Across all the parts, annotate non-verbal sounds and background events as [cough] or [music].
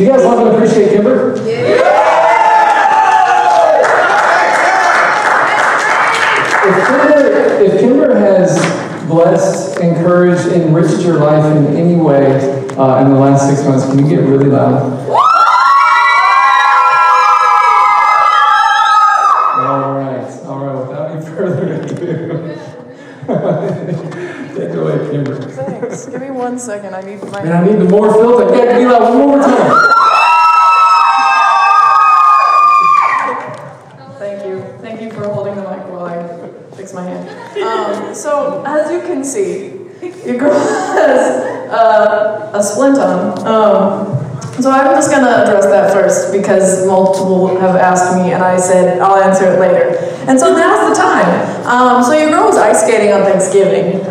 Do you guys love and appreciate Kimber? If Kimber, if Kimber has blessed, encouraged, enriched your life in any way uh, in the last six months, can you get really loud? All right, all right. Without any further ado, [laughs] take away, Kimber. Thanks. Give me one second. I need my. And I need the more filter. Yeah, be loud one more time. Thank you. Thank you for holding the mic while I fix my hand. Um, so, as you can see, your girl has uh, splint on. Um, so I'm just gonna address that first because multiple have asked me, and I said I'll answer it later. And so now's the time. Um, so your girl was ice skating on Thanksgiving.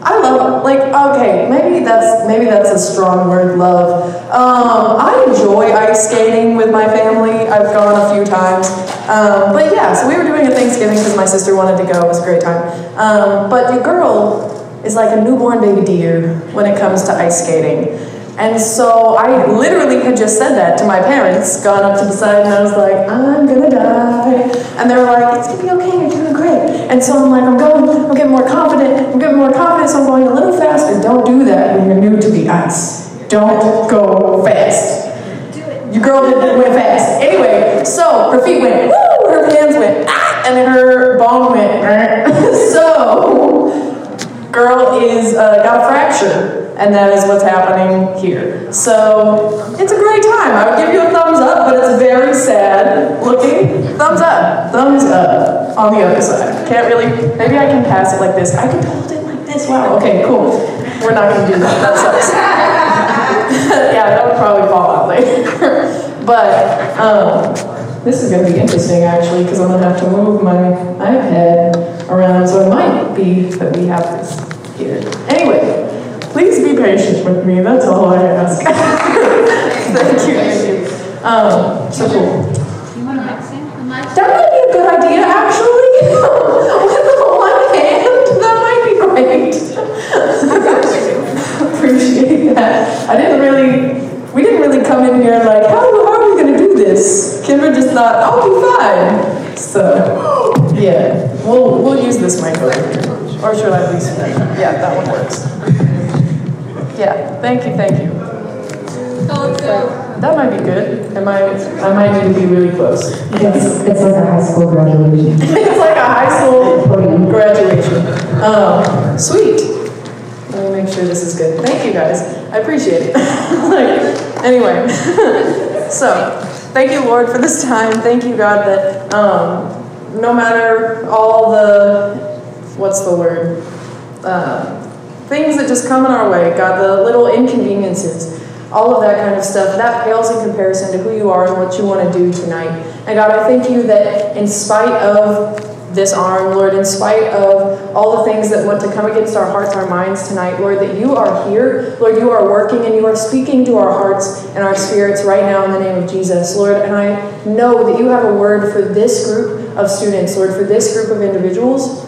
I love like okay maybe that's maybe that's a strong word love. Um, I enjoy ice skating with my family. I've gone a few times, um, but yeah. So we were doing a Thanksgiving because my sister wanted to go. It was a great time. Um, but your girl is like a newborn baby deer when it comes to ice skating. And so I literally had just said that to my parents, gone up to the side, and I was like, I'm gonna die. And they were like, it's gonna be okay, you're doing great. And so I'm like, I'm going, I'm getting more confident, I'm getting more confident, so I'm going a little faster. Don't do that when you're new to the ice. Don't go fast. Do it. Your girl didn't went fast. Anyway, so her feet went, woo, her hands went, ah, and then her bone went, [laughs] so girl is uh, got a fracture, and that is what's happening here. So it's a great time. I would give you a thumbs up, but it's very sad looking. Thumbs up, thumbs up on the other side. Can't really. Maybe I can pass it like this. I can hold it like this. Wow. Okay. Cool. We're not gonna do that. That sucks. [laughs] yeah, that would probably fall out later. [laughs] but um, this is gonna be interesting actually because I'm gonna have to move my iPad around, so it might be that we have this here. Anyway, please be patient with me. That's all I ask. thank [laughs] you. Thank you. Um, so cool. You want to mix in the mic? That might be a good idea, actually. [laughs] With the one hand, that might be great. [laughs] Appreciate that. I didn't really, we didn't really come in here like, how, how are we going to do this? Kimber just thought, I'll be fine. So, [gasps] yeah, we'll, we'll use this mic over here. Or should I use that? Yeah, that one works. Yeah, thank you, thank you. That might be good. I might, I might need to be really close. It's, it's like a high school graduation. [laughs] it's like a high school graduation. Um, sweet. Let me make sure this is good. Thank you guys. I appreciate it. [laughs] like, anyway, [laughs] so thank you, Lord, for this time. Thank you, God, that um, no matter all the what's the word uh, things that just come in our way, God, the little inconveniences all of that kind of stuff, that pales in comparison to who you are and what you want to do tonight. And God, I thank you that in spite of this arm, Lord, in spite of all the things that want to come against our hearts, our minds tonight, Lord, that you are here. Lord, you are working and you are speaking to our hearts and our spirits right now in the name of Jesus, Lord. And I know that you have a word for this group of students, Lord, for this group of individuals.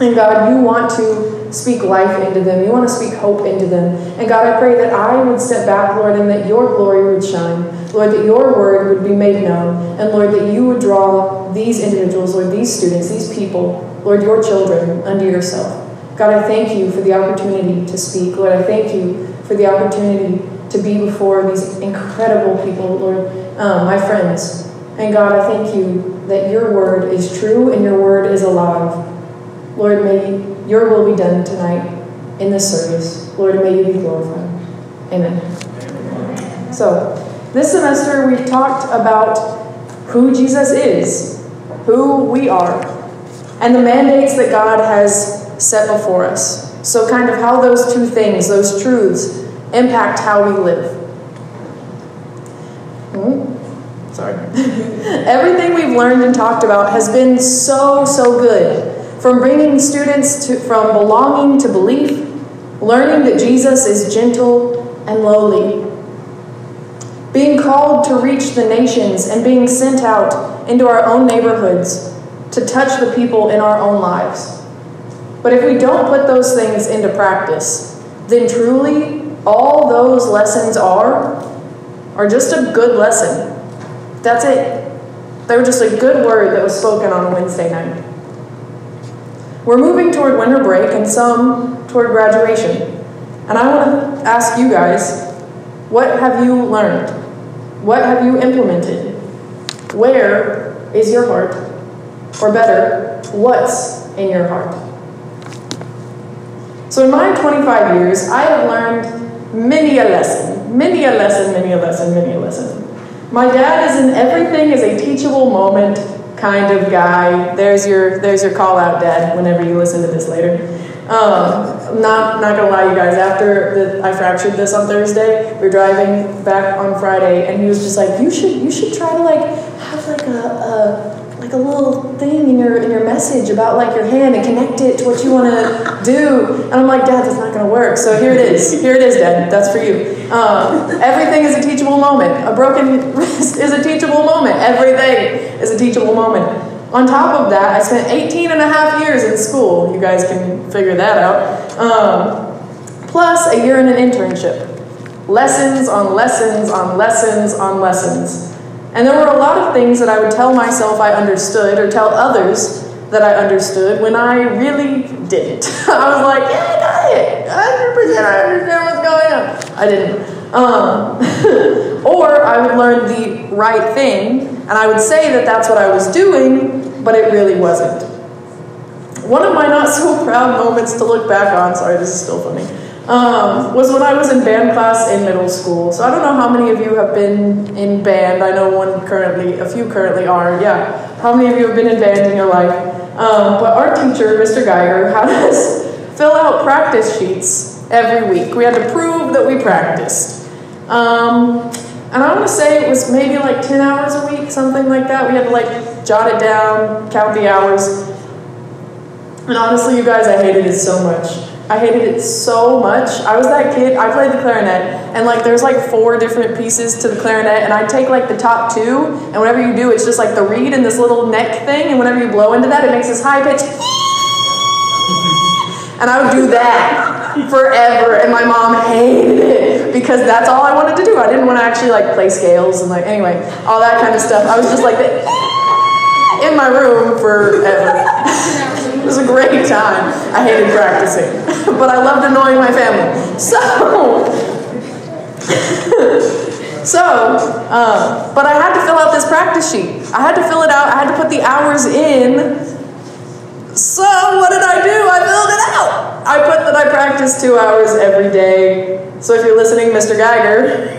And God, you want to speak life into them. You want to speak hope into them. And God, I pray that I would step back, Lord, and that your glory would shine. Lord, that your word would be made known. And Lord, that you would draw these individuals, Lord, these students, these people, Lord, your children, unto yourself. God, I thank you for the opportunity to speak. Lord, I thank you for the opportunity to be before these incredible people, Lord, um, my friends. And God, I thank you that your word is true and your word is alive. Lord, may your will be done tonight in this service. Lord, may you be glorified. Amen. So, this semester we've talked about who Jesus is, who we are, and the mandates that God has set before us. So, kind of how those two things, those truths, impact how we live. Hmm? Sorry. [laughs] Everything we've learned and talked about has been so, so good. From bringing students to, from belonging to belief, learning that Jesus is gentle and lowly, being called to reach the nations and being sent out into our own neighborhoods to touch the people in our own lives. But if we don't put those things into practice, then truly all those lessons are are just a good lesson. That's it. They were just a good word that was spoken on a Wednesday night. We're moving toward winter break and some toward graduation. And I want to ask you guys what have you learned? What have you implemented? Where is your heart? Or better, what's in your heart? So, in my 25 years, I have learned many a lesson, many a lesson, many a lesson, many a lesson. My dad is an everything is a teachable moment kind of guy. There's your there's your call out, Dad. Whenever you listen to this later. Um, not not gonna lie, you guys. After the, I fractured this on Thursday, we are driving back on Friday, and he was just like, "You should you should try to like have like a, a like a little thing in your in your message about like your hand and connect it to what you want to do." And I'm like, "Dad, that's not gonna work." So here it is. Here it is, Dad. That's for you. Um, everything is a teachable moment. A broken [laughs] wrist is a teachable moment. Everything is a teachable moment. On top of that, I spent 18 and a half years in school. You guys can figure that out. Um, plus a year in an internship. Lessons on lessons on lessons on lessons. And there were a lot of things that I would tell myself I understood or tell others that I understood when I really didn't. [laughs] I was like, yeah, I got it. 100% I understand what's going on. I didn't. Um, [laughs] or I would learn the right thing, and I would say that that's what I was doing, but it really wasn't. One of my not so [laughs] proud moments to look back on, sorry, this is still funny, um, was when I was in band class in middle school. So I don't know how many of you have been in band. I know one currently, a few currently are, yeah. How many of you have been in band in your life? Um, but our teacher, Mr. Geiger, [laughs] had us fill out practice sheets every week. We had to prove that we practiced. Um, and I want to say it was maybe like 10 hours a week, something like that. We had to like jot it down, count the hours. And honestly, you guys, I hated it so much. I hated it so much. I was that kid, I played the clarinet, and like there's like four different pieces to the clarinet, and I take like the top two, and whenever you do, it's just like the reed and this little neck thing, and whenever you blow into that, it makes this high pitch. [laughs] And I would do that forever, and my mom hated it because that's all I wanted to do. I didn't want to actually like play scales and like anyway, all that kind of stuff. I was just like in my room forever. it was a great time. I hated practicing, [laughs] but I loved annoying my family. So. [laughs] So, uh, but I had to fill out this practice sheet. I had to fill it out. I had to put the hours in so what did I do? I filled it out. I put that I practice two hours every day. So if you're listening, Mr. Geiger,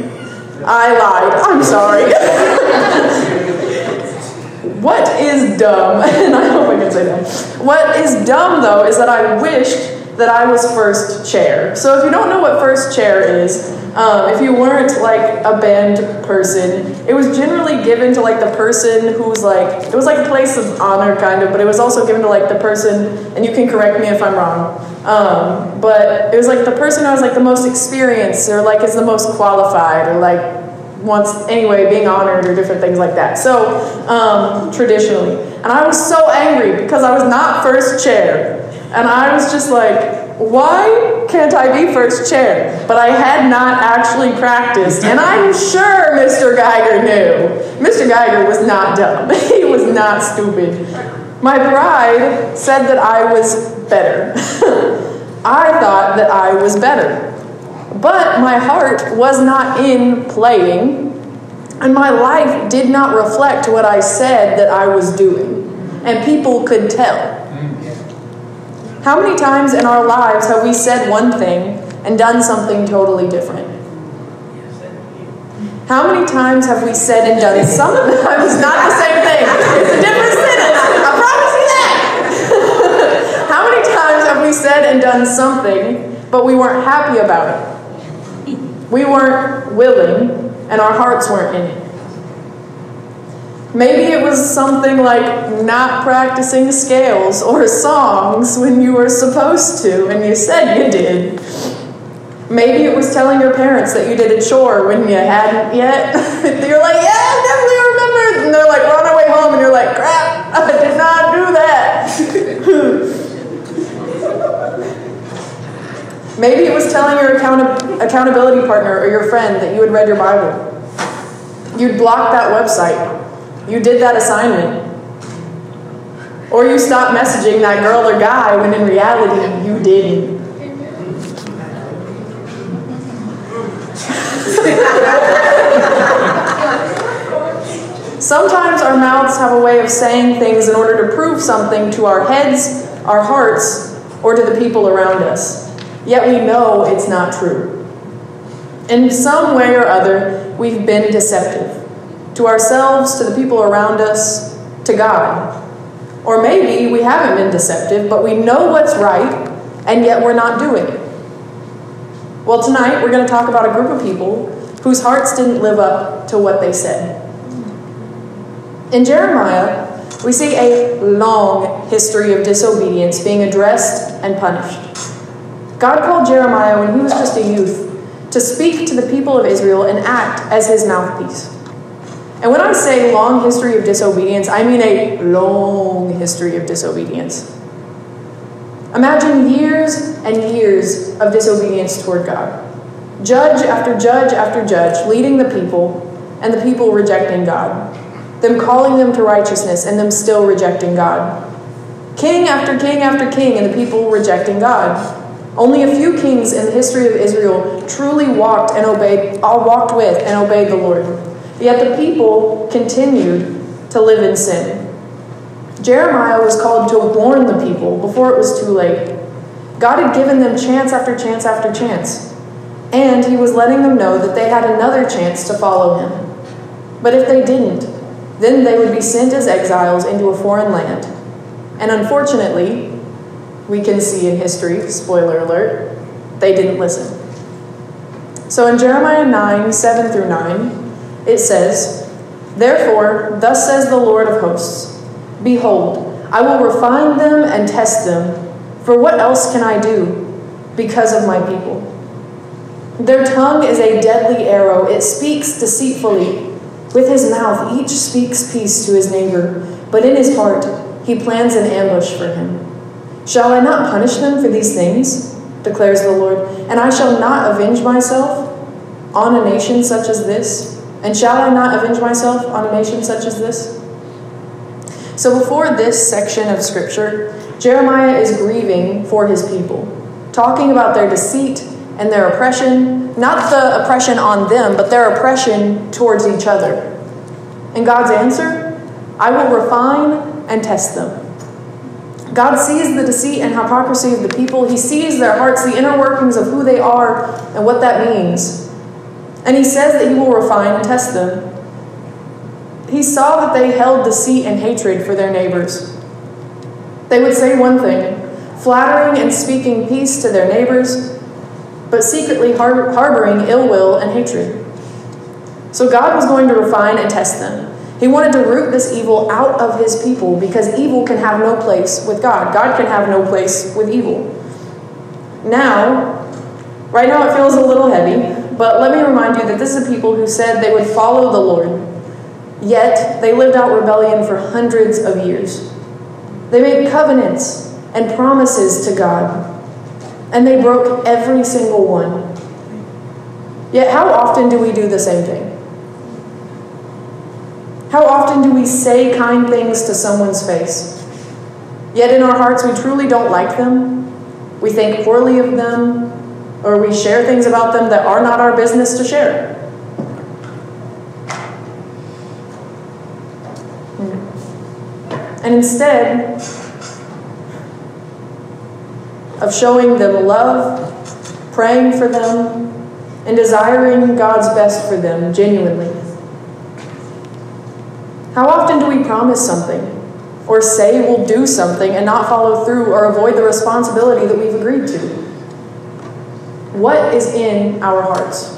[laughs] I lied. I'm sorry. [laughs] what is dumb, [laughs] and I hope I can say that. What is dumb though is that I wished that I was first chair. So if you don't know what first chair is, um, if you weren't like a band person, it was generally given to like the person who's like, it was like a place of honor kind of, but it was also given to like the person, and you can correct me if I'm wrong, um, but it was like the person who was like the most experienced or like is the most qualified or like wants anyway being honored or different things like that. So um, traditionally, and I was so angry because I was not first chair, and I was just like, why can't I be first chair? But I had not actually practiced, and I'm sure Mr. Geiger knew. Mr. Geiger was not dumb, [laughs] he was not stupid. My pride said that I was better. [laughs] I thought that I was better. But my heart was not in playing, and my life did not reflect what I said that I was doing. And people could tell. How many times in our lives have we said one thing and done something totally different? How many times have we said and done sometimes [laughs] not the same thing? It's a different sentence. I promise you that. [laughs] How many times have we said and done something, but we weren't happy about it? We weren't willing, and our hearts weren't in it. Maybe it was something like not practicing scales or songs when you were supposed to and you said you did. Maybe it was telling your parents that you did a chore when you hadn't yet. [laughs] you're like, yeah, I definitely remember. And they're like, on our way home, and you're like, crap, I did not do that. [laughs] Maybe it was telling your account- accountability partner or your friend that you had read your Bible. You'd block that website. You did that assignment. Or you stopped messaging that girl or guy when in reality you didn't. Sometimes our mouths have a way of saying things in order to prove something to our heads, our hearts, or to the people around us. Yet we know it's not true. In some way or other, we've been deceptive to ourselves, to the people around us, to God. Or maybe we haven't been deceptive, but we know what's right, and yet we're not doing it. Well, tonight we're going to talk about a group of people whose hearts didn't live up to what they said. In Jeremiah, we see a long history of disobedience being addressed and punished. God called Jeremiah when he was just a youth to speak to the people of Israel and act as his mouthpiece. And when I say long history of disobedience, I mean a long history of disobedience. Imagine years and years of disobedience toward God. Judge after judge after judge leading the people, and the people rejecting God them calling them to righteousness, and them still rejecting God. King after king after king, and the people rejecting God. Only a few kings in the history of Israel truly walked and obeyed, all walked with and obeyed the Lord. Yet the people continued to live in sin. Jeremiah was called to warn the people before it was too late. God had given them chance after chance after chance, and he was letting them know that they had another chance to follow him. But if they didn't, then they would be sent as exiles into a foreign land. And unfortunately, we can see in history, spoiler alert, they didn't listen. So in Jeremiah 9 7 through 9, it says, Therefore, thus says the Lord of hosts Behold, I will refine them and test them, for what else can I do because of my people? Their tongue is a deadly arrow, it speaks deceitfully. With his mouth, each speaks peace to his neighbor, but in his heart, he plans an ambush for him. Shall I not punish them for these things? declares the Lord, and I shall not avenge myself on a nation such as this? And shall I not avenge myself on a nation such as this? So, before this section of scripture, Jeremiah is grieving for his people, talking about their deceit and their oppression, not the oppression on them, but their oppression towards each other. And God's answer I will refine and test them. God sees the deceit and hypocrisy of the people. He sees their hearts, the inner workings of who they are and what that means. And He says that He will refine and test them. He saw that they held deceit and hatred for their neighbors. They would say one thing, flattering and speaking peace to their neighbors, but secretly har- harboring ill will and hatred. So God was going to refine and test them. He wanted to root this evil out of his people because evil can have no place with God. God can have no place with evil. Now, right now it feels a little heavy, but let me remind you that this is people who said they would follow the Lord, yet they lived out rebellion for hundreds of years. They made covenants and promises to God and they broke every single one. Yet, how often do we do the same thing? How often do we say kind things to someone's face? Yet in our hearts, we truly don't like them, we think poorly of them, or we share things about them that are not our business to share. And instead, of showing them love, praying for them, and desiring God's best for them genuinely. How often do we promise something or say we'll do something and not follow through or avoid the responsibility that we've agreed to? What is in our hearts?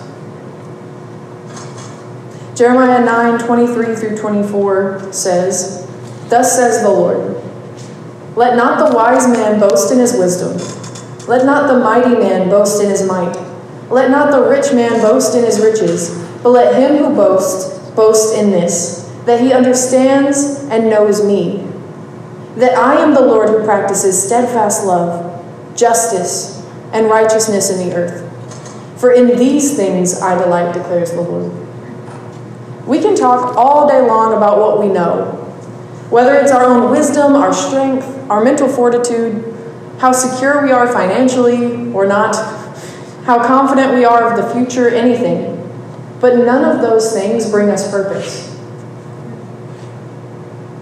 Jeremiah 9 23 through 24 says, Thus says the Lord. Let not the wise man boast in his wisdom. Let not the mighty man boast in his might. Let not the rich man boast in his riches, but let him who boasts boast in this, that he understands and knows me. That I am the Lord who practices steadfast love, justice, and righteousness in the earth. For in these things I delight, declares the Lord. We can talk all day long about what we know, whether it's our own wisdom, our strength, our mental fortitude, how secure we are financially or not, how confident we are of the future, anything. But none of those things bring us purpose.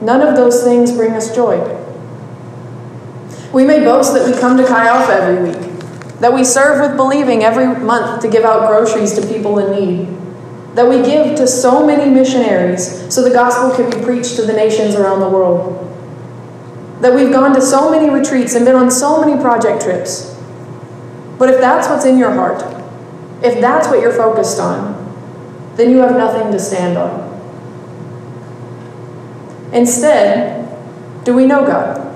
None of those things bring us joy. We may boast that we come to Chi Alpha every week, that we serve with believing every month to give out groceries to people in need, that we give to so many missionaries so the gospel can be preached to the nations around the world, that we've gone to so many retreats and been on so many project trips. But if that's what's in your heart, if that's what you're focused on, then you have nothing to stand on. Instead, do we know God?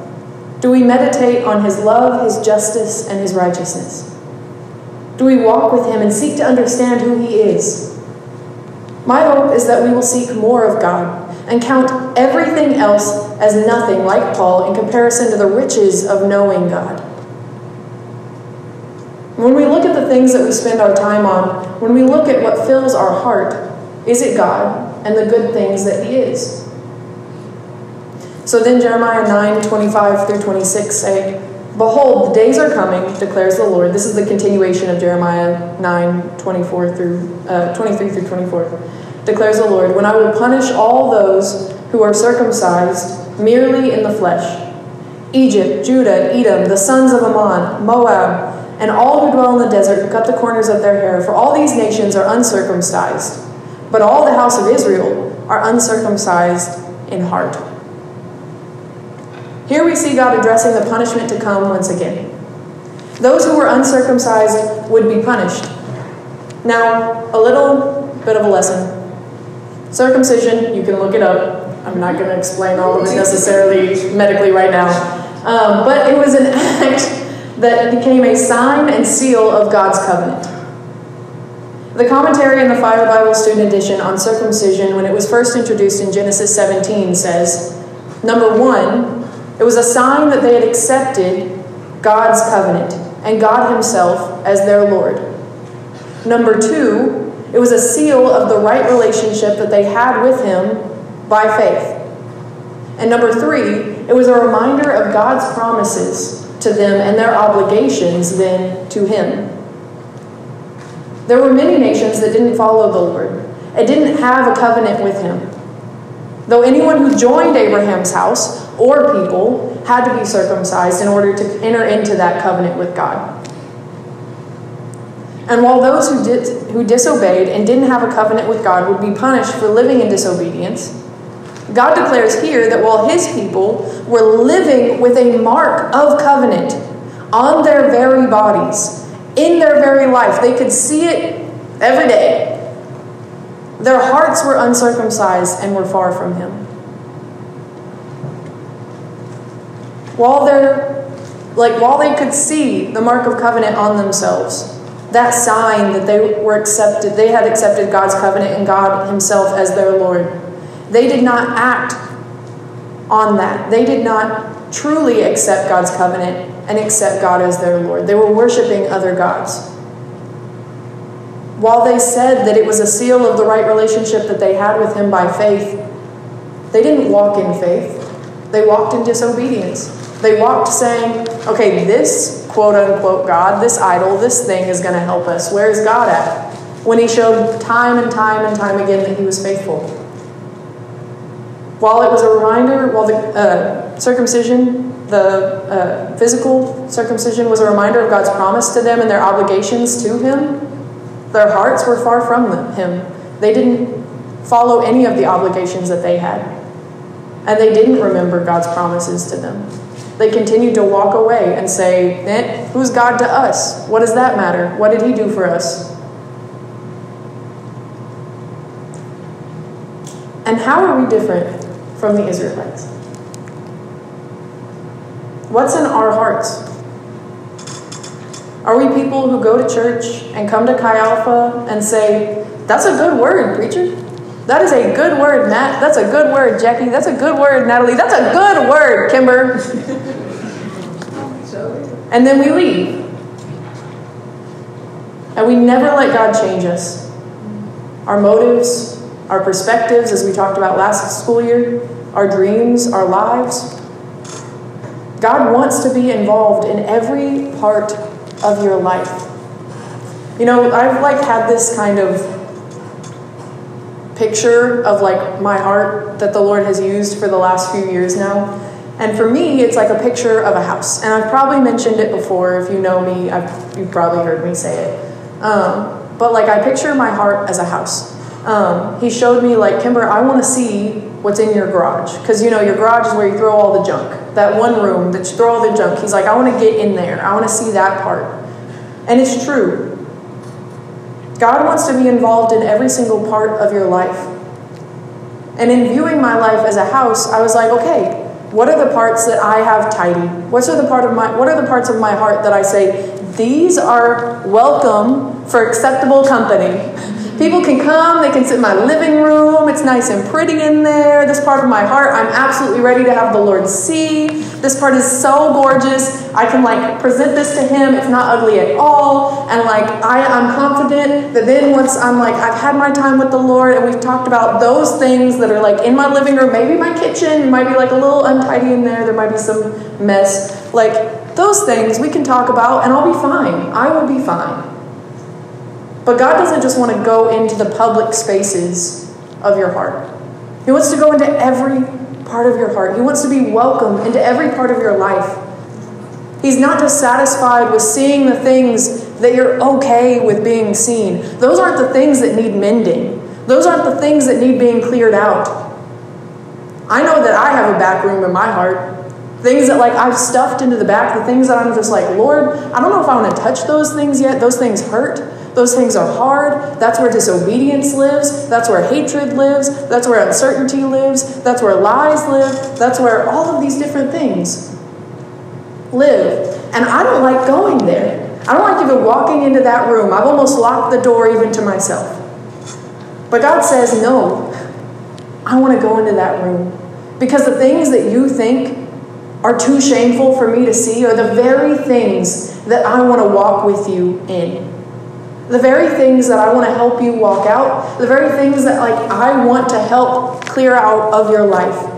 Do we meditate on His love, His justice, and His righteousness? Do we walk with Him and seek to understand who He is? My hope is that we will seek more of God and count everything else as nothing, like Paul, in comparison to the riches of knowing God. When we look at the things that we spend our time on, when we look at what fills our heart, is it God and the good things that He is? So then Jeremiah 9 25 through 26 say, Behold, the days are coming, declares the Lord. This is the continuation of Jeremiah 9 24 through, uh, 23 through 24. Declares the Lord, when I will punish all those who are circumcised merely in the flesh Egypt, Judah, Edom, the sons of Ammon, Moab, and all who dwell in the desert who cut the corners of their hair, for all these nations are uncircumcised, but all the house of Israel are uncircumcised in heart. Here we see God addressing the punishment to come once again. Those who were uncircumcised would be punished. Now, a little bit of a lesson. Circumcision, you can look it up. I'm not going to explain all of it necessarily medically right now. Um, but it was an [laughs] act that became a sign and seal of God's covenant. The commentary in the Fire Bible Student Edition on circumcision, when it was first introduced in Genesis 17, says Number one, it was a sign that they had accepted God's covenant and God Himself as their Lord. Number two, it was a seal of the right relationship that they had with Him by faith. And number three, it was a reminder of God's promises to them and their obligations then to Him. There were many nations that didn't follow the Lord and didn't have a covenant with Him. Though anyone who joined Abraham's house or people had to be circumcised in order to enter into that covenant with God. And while those who, did, who disobeyed and didn't have a covenant with God would be punished for living in disobedience, God declares here that while his people were living with a mark of covenant on their very bodies, in their very life, they could see it every day. Their hearts were uncircumcised and were far from him. While they're like while they could see the mark of covenant on themselves, that sign that they were accepted, they had accepted God's covenant and God Himself as their Lord. They did not act on that. They did not truly accept God's covenant and accept God as their Lord. They were worshiping other gods. While they said that it was a seal of the right relationship that they had with Him by faith, they didn't walk in faith. They walked in disobedience. They walked saying, okay, this quote unquote God, this idol, this thing is going to help us. Where is God at? When He showed time and time and time again that He was faithful. While it was a reminder, while the uh, circumcision, the uh, physical circumcision was a reminder of God's promise to them and their obligations to Him, their hearts were far from Him. They didn't follow any of the obligations that they had. And they didn't remember God's promises to them. They continued to walk away and say, eh, Who's God to us? What does that matter? What did He do for us? And how are we different from the Israelites? What's in our hearts? Are we people who go to church and come to Chi Alpha and say, That's a good word, preacher? That is a good word, Matt. That's a good word, Jackie. That's a good word, Natalie. That's a good word, Kimber. and then we leave. And we never let God change us. Our motives, our perspectives, as we talked about last school year, our dreams, our lives. God wants to be involved in every part of your life. You know, I've like had this kind of picture of like my heart that the Lord has used for the last few years now. And for me, it's like a picture of a house. And I've probably mentioned it before. If you know me, I've, you've probably heard me say it. Um, but like, I picture my heart as a house. Um, he showed me, like, Kimber, I want to see what's in your garage. Because, you know, your garage is where you throw all the junk. That one room that you throw all the junk. He's like, I want to get in there. I want to see that part. And it's true. God wants to be involved in every single part of your life. And in viewing my life as a house, I was like, okay, what are the parts that I have tidy? What's are the part of my what are the parts of my heart that I say these are welcome for acceptable company? [laughs] People can come, they can sit in my living room, it's nice and pretty in there. This part of my heart, I'm absolutely ready to have the Lord see. This part is so gorgeous. I can like present this to Him, it's not ugly at all. And like, I, I'm confident that then once I'm like, I've had my time with the Lord and we've talked about those things that are like in my living room, maybe my kitchen might be like a little untidy in there, there might be some mess. Like, those things we can talk about and I'll be fine. I will be fine. But God doesn't just want to go into the public spaces of your heart, He wants to go into every part of your heart. He wants to be welcome into every part of your life. He's not just satisfied with seeing the things that you're okay with being seen. Those aren't the things that need mending, those aren't the things that need being cleared out. I know that I have a back room in my heart. Things that like I've stuffed into the back, the things that I'm just like, Lord, I don't know if I want to touch those things yet. Those things hurt. Those things are hard. That's where disobedience lives. That's where hatred lives. That's where uncertainty lives. That's where lies live. That's where all of these different things live. And I don't like going there. I don't like even walking into that room. I've almost locked the door even to myself. But God says, no, I want to go into that room. Because the things that you think are too shameful for me to see are the very things that I want to walk with you in. The very things that I want to help you walk out, the very things that like I want to help clear out of your life.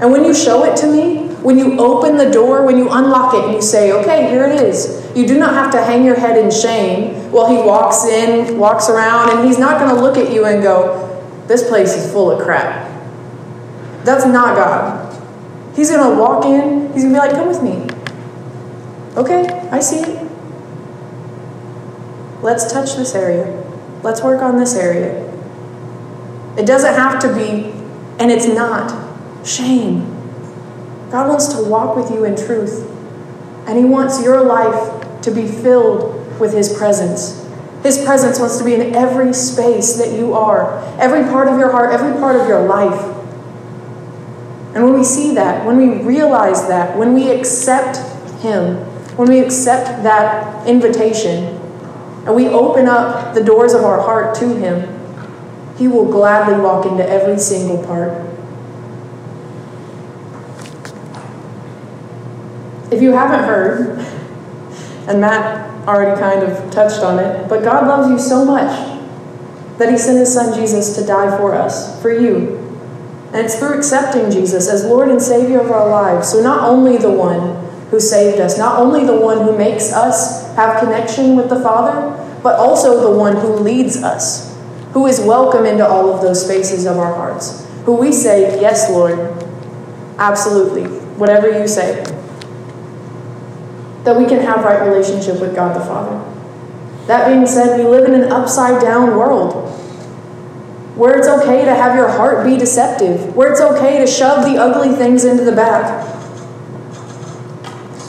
And when you show it to me, when you open the door, when you unlock it and you say, "Okay, here it is." You do not have to hang your head in shame while he walks in, walks around, and he's not going to look at you and go, "This place is full of crap." That's not God. He's going to walk in, he's going to be like, "Come with me." Okay, I see it. Let's touch this area. Let's work on this area. It doesn't have to be, and it's not, shame. God wants to walk with you in truth, and He wants your life to be filled with His presence. His presence wants to be in every space that you are, every part of your heart, every part of your life. And when we see that, when we realize that, when we accept Him, when we accept that invitation, and we open up the doors of our heart to Him, He will gladly walk into every single part. If you haven't heard, and Matt already kind of touched on it, but God loves you so much that He sent His Son Jesus to die for us, for you. And it's through accepting Jesus as Lord and Savior of our lives. So, not only the one who saved us, not only the one who makes us have connection with the Father, but also the one who leads us, who is welcome into all of those spaces of our hearts, who we say, Yes, Lord, absolutely, whatever you say. That we can have right relationship with God the Father. That being said, we live in an upside down world where it's okay to have your heart be deceptive, where it's okay to shove the ugly things into the back.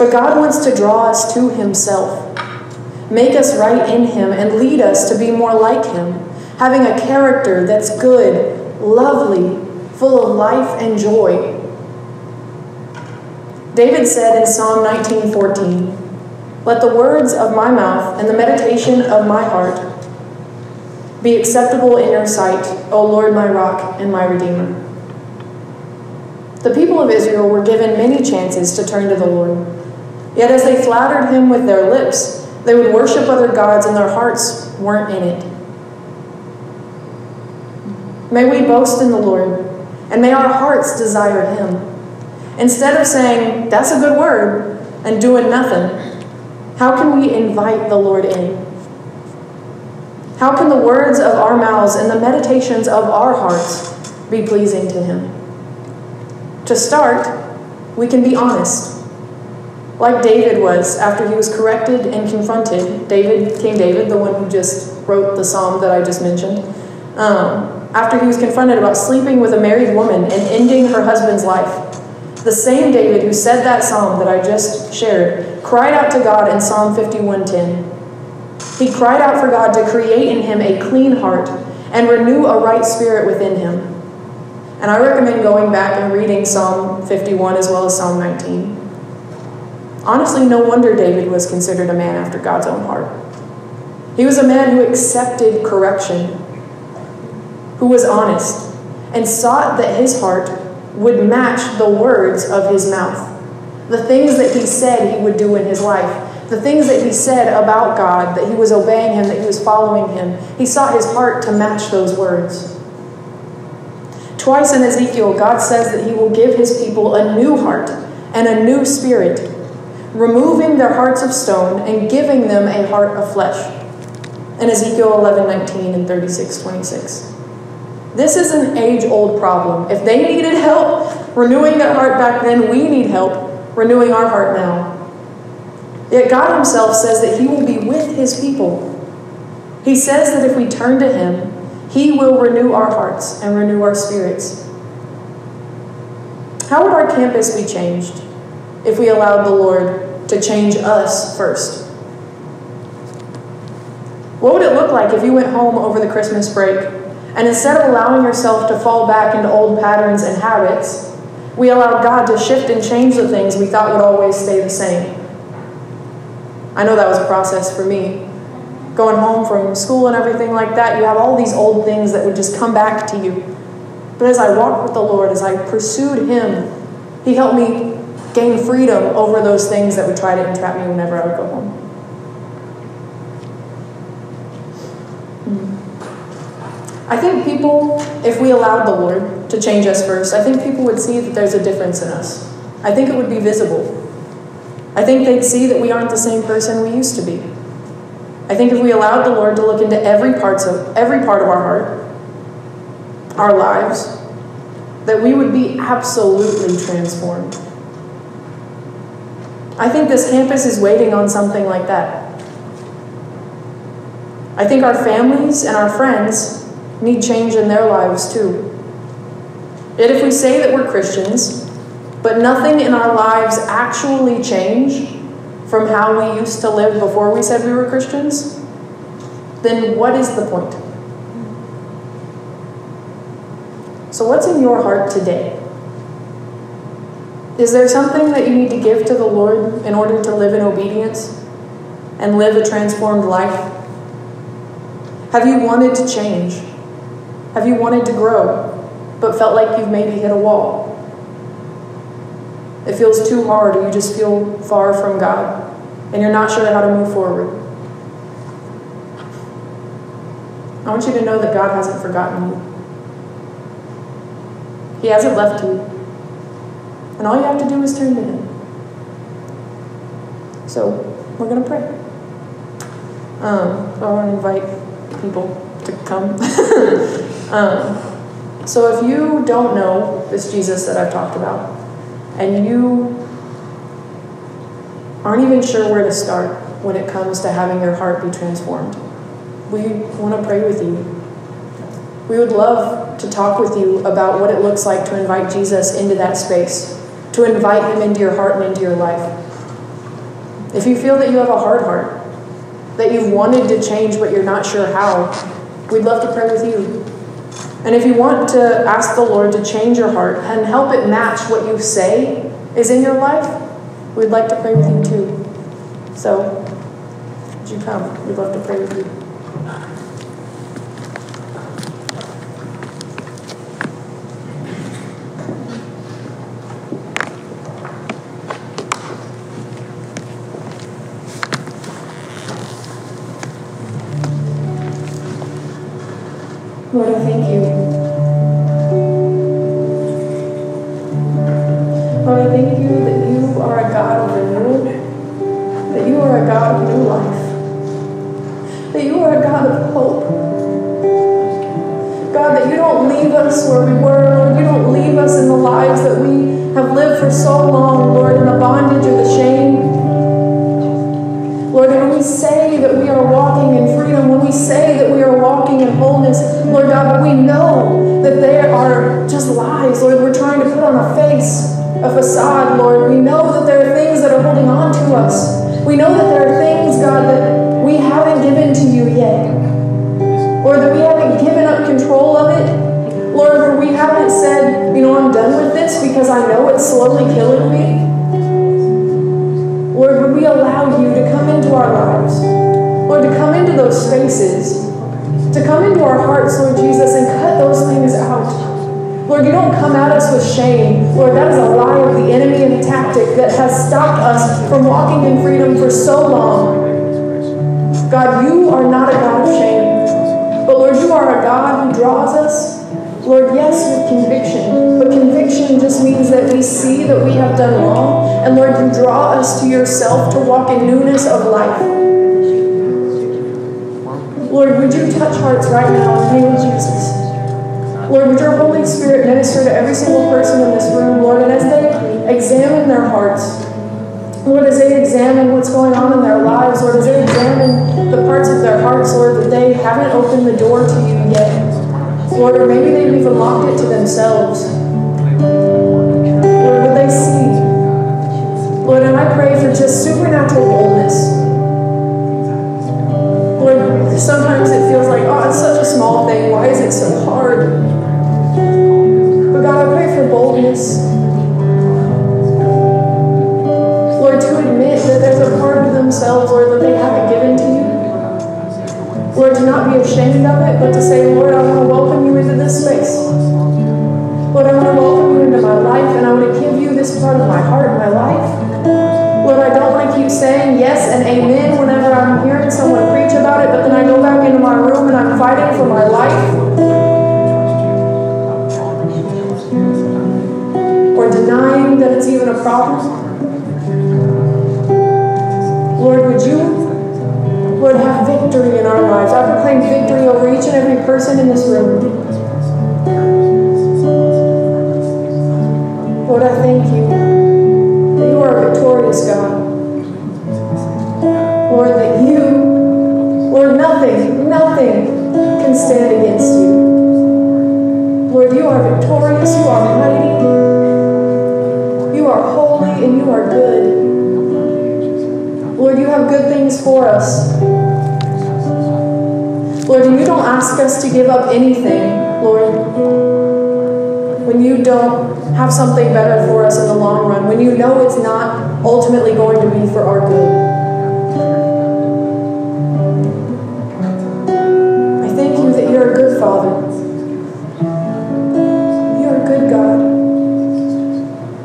But God wants to draw us to Himself, make us right in Him, and lead us to be more like Him, having a character that's good, lovely, full of life and joy. David said in Psalm 19:14, "Let the words of my mouth and the meditation of my heart be acceptable in your sight, O Lord, my rock and my redeemer." The people of Israel were given many chances to turn to the Lord. Yet as they flattered him with their lips, they would worship other gods and their hearts weren't in it. May we boast in the Lord, and may our hearts desire Him. Instead of saying, that's a good word, and doing nothing, how can we invite the Lord in? How can the words of our mouths and the meditations of our hearts be pleasing to Him? To start, we can be honest. Like David was after he was corrected and confronted. David, King David, the one who just wrote the psalm that I just mentioned, um, after he was confronted about sleeping with a married woman and ending her husband's life. The same David who said that psalm that I just shared cried out to God in Psalm 51:10. He cried out for God to create in him a clean heart and renew a right spirit within him. And I recommend going back and reading Psalm 51 as well as Psalm 19. Honestly, no wonder David was considered a man after God's own heart. He was a man who accepted correction, who was honest, and sought that his heart would match the words of his mouth. The things that he said he would do in his life, the things that he said about God, that he was obeying him, that he was following him, he sought his heart to match those words. Twice in Ezekiel, God says that he will give his people a new heart and a new spirit, removing their hearts of stone and giving them a heart of flesh. In Ezekiel 11 19 and 36 26. This is an age old problem. If they needed help renewing their heart back then, we need help renewing our heart now. Yet God Himself says that He will be with His people. He says that if we turn to Him, He will renew our hearts and renew our spirits. How would our campus be changed if we allowed the Lord to change us first? What would it look like if you went home over the Christmas break and instead of allowing yourself to fall back into old patterns and habits, we allowed God to shift and change the things we thought would always stay the same. I know that was a process for me. Going home from school and everything like that, you have all these old things that would just come back to you. But as I walked with the Lord, as I pursued Him, He helped me gain freedom over those things that would try to entrap me whenever I would go home. Hmm. I think people, if we allowed the Lord to change us first, I think people would see that there's a difference in us. I think it would be visible. I think they'd see that we aren't the same person we used to be. I think if we allowed the Lord to look into every parts of every part of our heart, our lives, that we would be absolutely transformed. I think this campus is waiting on something like that. I think our families and our friends need change in their lives too. Yet if we say that we're Christians, but nothing in our lives actually change from how we used to live before we said we were Christians, then what is the point? So, what's in your heart today? Is there something that you need to give to the Lord in order to live in obedience and live a transformed life? Have you wanted to change? Have you wanted to grow, but felt like you've maybe hit a wall? It feels too hard, or you just feel far from God, and you're not sure how to move forward. I want you to know that God hasn't forgotten you. He hasn't left you. And all you have to do is turn to Him. So, we're going to pray. Um, I want to invite people to come. [laughs] um, so if you don't know this Jesus that I've talked about, and you aren't even sure where to start when it comes to having your heart be transformed, we want to pray with you. We would love to talk with you about what it looks like to invite Jesus into that space, to invite him into your heart and into your life. If you feel that you have a hard heart, that you've wanted to change but you're not sure how, We'd love to pray with you. And if you want to ask the Lord to change your heart and help it match what you say is in your life, we'd like to pray with you too. So, would you come? We'd love to pray with you. Said, you know, I'm done with this because I know it's slowly killing me. Lord, would we allow you to come into our lives? Lord, to come into those spaces, to come into our hearts, Lord Jesus, and cut those things out. Lord, you don't come at us with shame. Lord, that is a lie of the enemy and tactic that has stopped us from walking in freedom for so long. God, you are not a God of shame. But Lord, you are a God who draws us Lord, yes, with conviction, but conviction just means that we see that we have done wrong, and Lord, you draw us to yourself to walk in newness of life. Lord, would you touch hearts right now in the name of Jesus? Lord, would your Holy Spirit minister to every single person in this room, Lord, and as they examine their hearts, Lord, as they examine what's going on in their lives, Lord, as they examine the parts of their hearts, Lord, that they haven't opened the door to you yet. Lord, or maybe they've even locked it to themselves. Lord, would they see? Lord, and I pray for just stand against you. Lord, you are victorious, you are mighty, you are holy, and you are good. Lord, you have good things for us. Lord, you don't ask us to give up anything, Lord, when you don't have something better for us in the long run, when you know it's not ultimately going to be for our good. Father. You're a good God.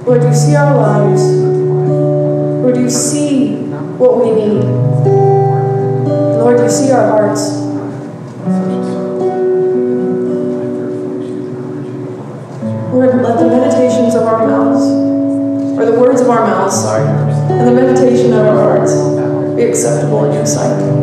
Lord, you see our lives. Lord, you see what we need. Lord, you see our hearts. Lord, let the meditations of our mouths, or the words of our mouths, sorry, and the meditation of our hearts be acceptable in your sight.